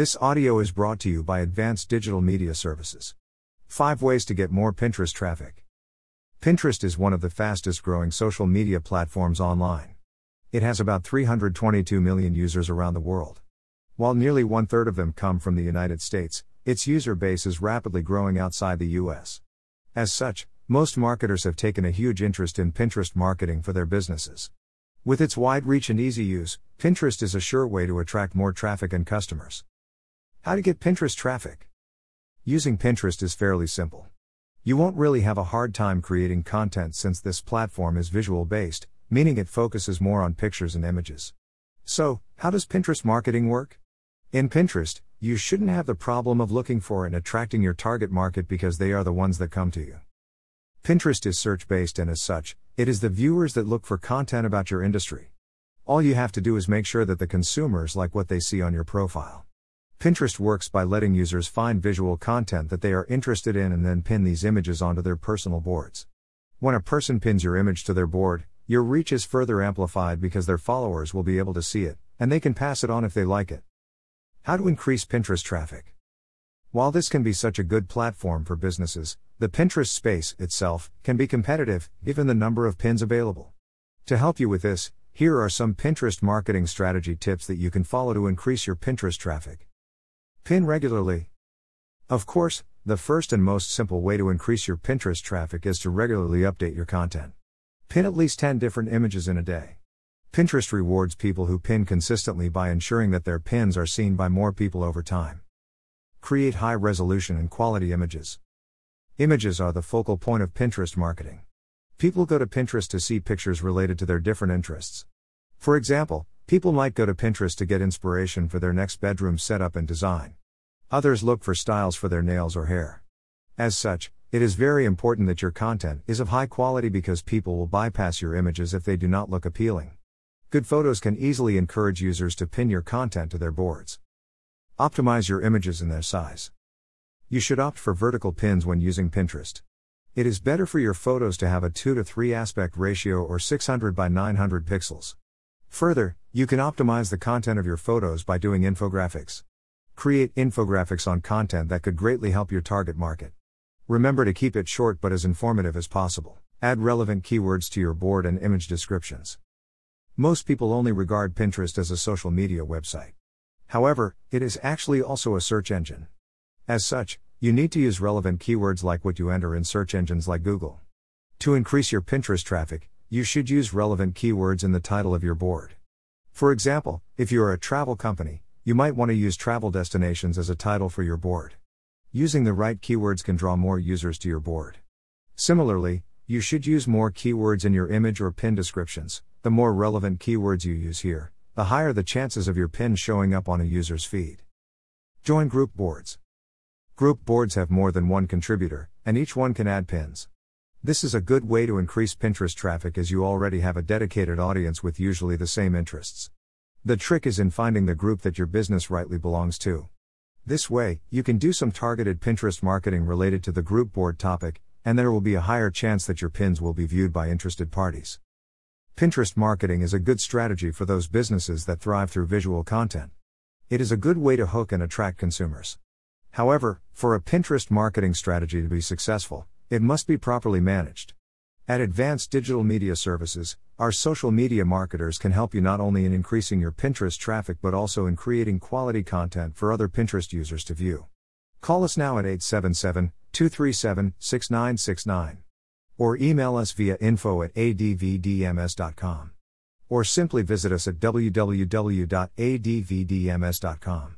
This audio is brought to you by Advanced Digital Media Services. 5 Ways to Get More Pinterest Traffic. Pinterest is one of the fastest growing social media platforms online. It has about 322 million users around the world. While nearly one third of them come from the United States, its user base is rapidly growing outside the US. As such, most marketers have taken a huge interest in Pinterest marketing for their businesses. With its wide reach and easy use, Pinterest is a sure way to attract more traffic and customers. How to get Pinterest traffic? Using Pinterest is fairly simple. You won't really have a hard time creating content since this platform is visual based, meaning it focuses more on pictures and images. So, how does Pinterest marketing work? In Pinterest, you shouldn't have the problem of looking for and attracting your target market because they are the ones that come to you. Pinterest is search based and as such, it is the viewers that look for content about your industry. All you have to do is make sure that the consumers like what they see on your profile. Pinterest works by letting users find visual content that they are interested in and then pin these images onto their personal boards. When a person pins your image to their board, your reach is further amplified because their followers will be able to see it, and they can pass it on if they like it. How to increase Pinterest traffic. While this can be such a good platform for businesses, the Pinterest space itself can be competitive, given the number of pins available. To help you with this, here are some Pinterest marketing strategy tips that you can follow to increase your Pinterest traffic. Pin regularly. Of course, the first and most simple way to increase your Pinterest traffic is to regularly update your content. Pin at least 10 different images in a day. Pinterest rewards people who pin consistently by ensuring that their pins are seen by more people over time. Create high resolution and quality images. Images are the focal point of Pinterest marketing. People go to Pinterest to see pictures related to their different interests. For example, people might go to Pinterest to get inspiration for their next bedroom setup and design. Others look for styles for their nails or hair. As such, it is very important that your content is of high quality because people will bypass your images if they do not look appealing. Good photos can easily encourage users to pin your content to their boards. Optimize your images and their size. You should opt for vertical pins when using Pinterest. It is better for your photos to have a 2 to 3 aspect ratio or 600 by 900 pixels. Further, you can optimize the content of your photos by doing infographics. Create infographics on content that could greatly help your target market. Remember to keep it short but as informative as possible. Add relevant keywords to your board and image descriptions. Most people only regard Pinterest as a social media website. However, it is actually also a search engine. As such, you need to use relevant keywords like what you enter in search engines like Google. To increase your Pinterest traffic, you should use relevant keywords in the title of your board. For example, if you are a travel company, you might want to use travel destinations as a title for your board. Using the right keywords can draw more users to your board. Similarly, you should use more keywords in your image or pin descriptions. The more relevant keywords you use here, the higher the chances of your pin showing up on a user's feed. Join group boards. Group boards have more than one contributor, and each one can add pins. This is a good way to increase Pinterest traffic as you already have a dedicated audience with usually the same interests. The trick is in finding the group that your business rightly belongs to. This way, you can do some targeted Pinterest marketing related to the group board topic, and there will be a higher chance that your pins will be viewed by interested parties. Pinterest marketing is a good strategy for those businesses that thrive through visual content. It is a good way to hook and attract consumers. However, for a Pinterest marketing strategy to be successful, it must be properly managed. At Advanced Digital Media Services, our social media marketers can help you not only in increasing your Pinterest traffic but also in creating quality content for other Pinterest users to view. Call us now at 877 237 6969. Or email us via info at advdms.com. Or simply visit us at www.advdms.com.